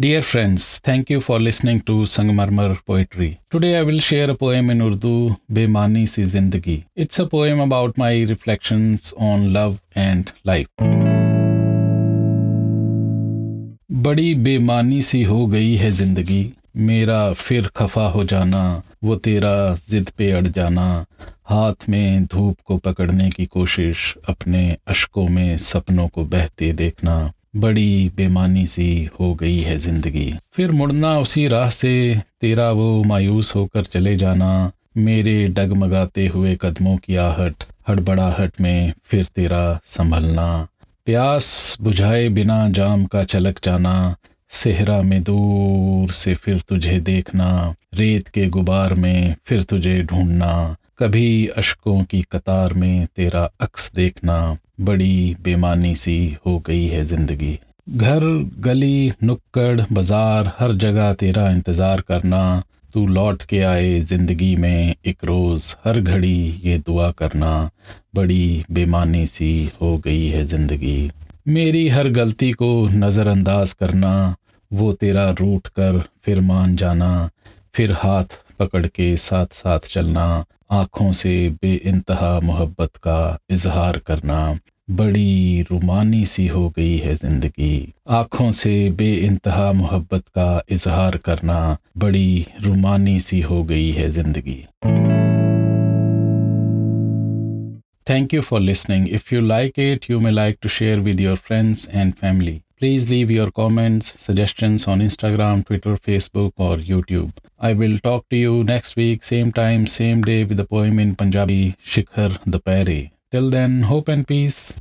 Dear friends thank you فارننگ to سنگ مرمر پوئٹری ان اردو بے مانی سی زندگی بڑی بے معنی سی ہو گئی ہے زندگی میرا پھر خفا ہو جانا وہ تیرا ضد پہ اڑ جانا ہاتھ میں دھوپ کو پکڑنے کی کوشش اپنے اشکوں میں سپنوں کو بہتے دیکھنا بڑی بےمانی سی ہو گئی ہے زندگی۔ پھر مڑنا اسی راہ سے، تیرا وہ مایوس ہو کر چلے جانا، میرے ڈگمگاتے ہوئے قدموں کی آہٹ، ہڑبڑاہٹ میں پھر تیرا سنبھلنا۔ پیاس بجھائے بنا جام کا چلک جانا، صحرا میں دور سے پھر تجھے دیکھنا، ریت کے غبار میں پھر تجھے ڈھونڈنا۔ کبھی اشکوں کی قطار میں تیرا عکس دیکھنا بڑی بےمانی سی ہو گئی ہے زندگی۔ گھر، گلی، نکڑ، بازار، ہر جگہ تیرا انتظار کرنا۔ تو لوٹ کے آئے زندگی میں ایک روز، ہر گھڑی یہ دعا کرنا بڑی بےمانی سی ہو گئی ہے زندگی۔ میری ہر غلطی کو نظر انداز کرنا، وہ تیرا روٹ کر پھر مان جانا، پھر ہاتھ پکڑ کے ساتھ ساتھ چلنا آنکھوں سے بے انتہا محبت کا اظہار کرنا بڑی رومانی سی ہو گئی ہے زندگی۔ آنکھوں سے بے انتہا محبت کا اظہار کرنا بڑی رومانی سی ہو گئی ہے زندگی۔ Thank you for listening if you like it you may like to share with your friends and family Please leave your comments, suggestions on Instagram, Twitter, Facebook or YouTube. I will talk to you next week, same time, same day with a poem in Punjabi, Shikhar Dupahre. Till then, hope and peace.